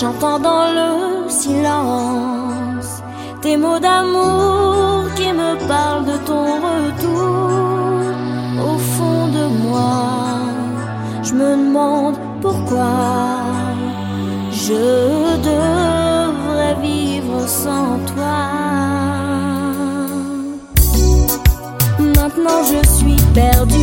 J'entends dans le silence tes mots d'amour qui me parlent de ton retour. Au fond de moi, je me demande pourquoi je devrais vivre sans toi. Maintenant je suis perdue.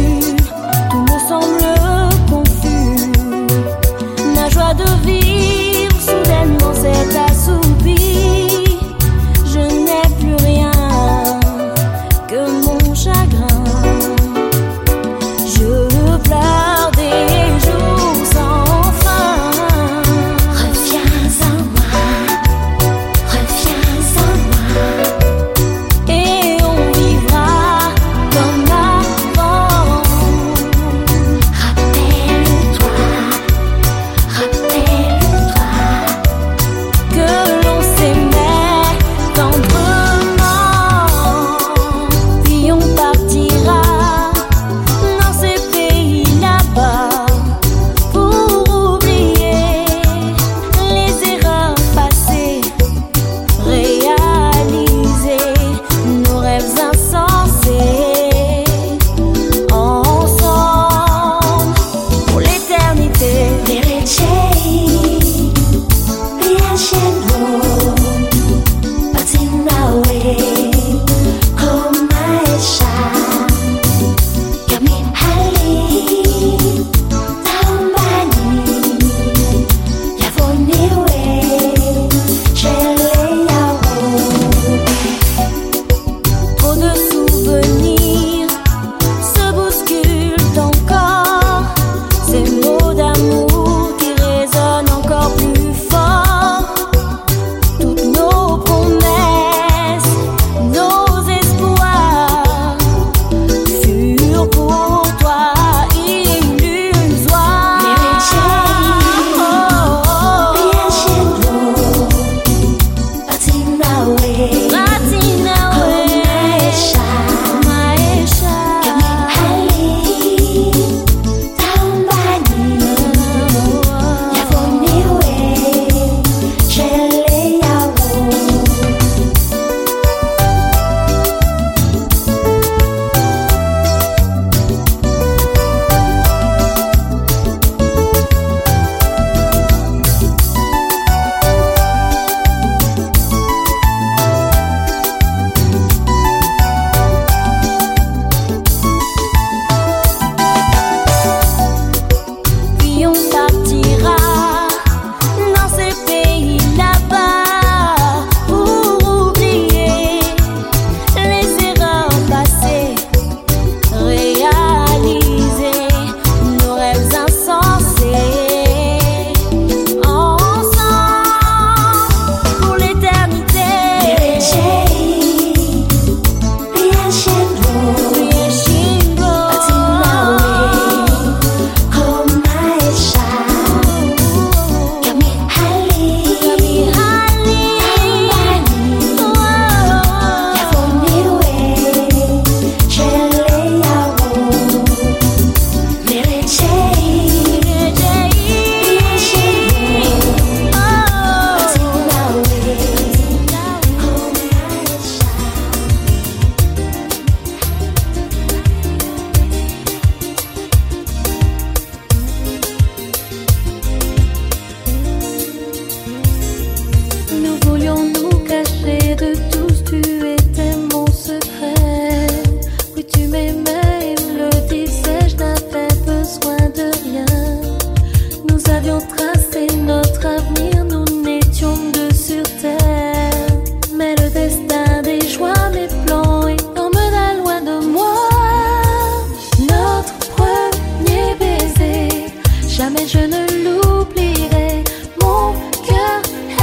ne l'oublierai. Mon cœur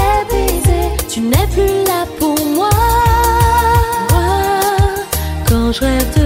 est brisé, tu n'es plus là pour moi. moi quand je rêve de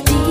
de ti.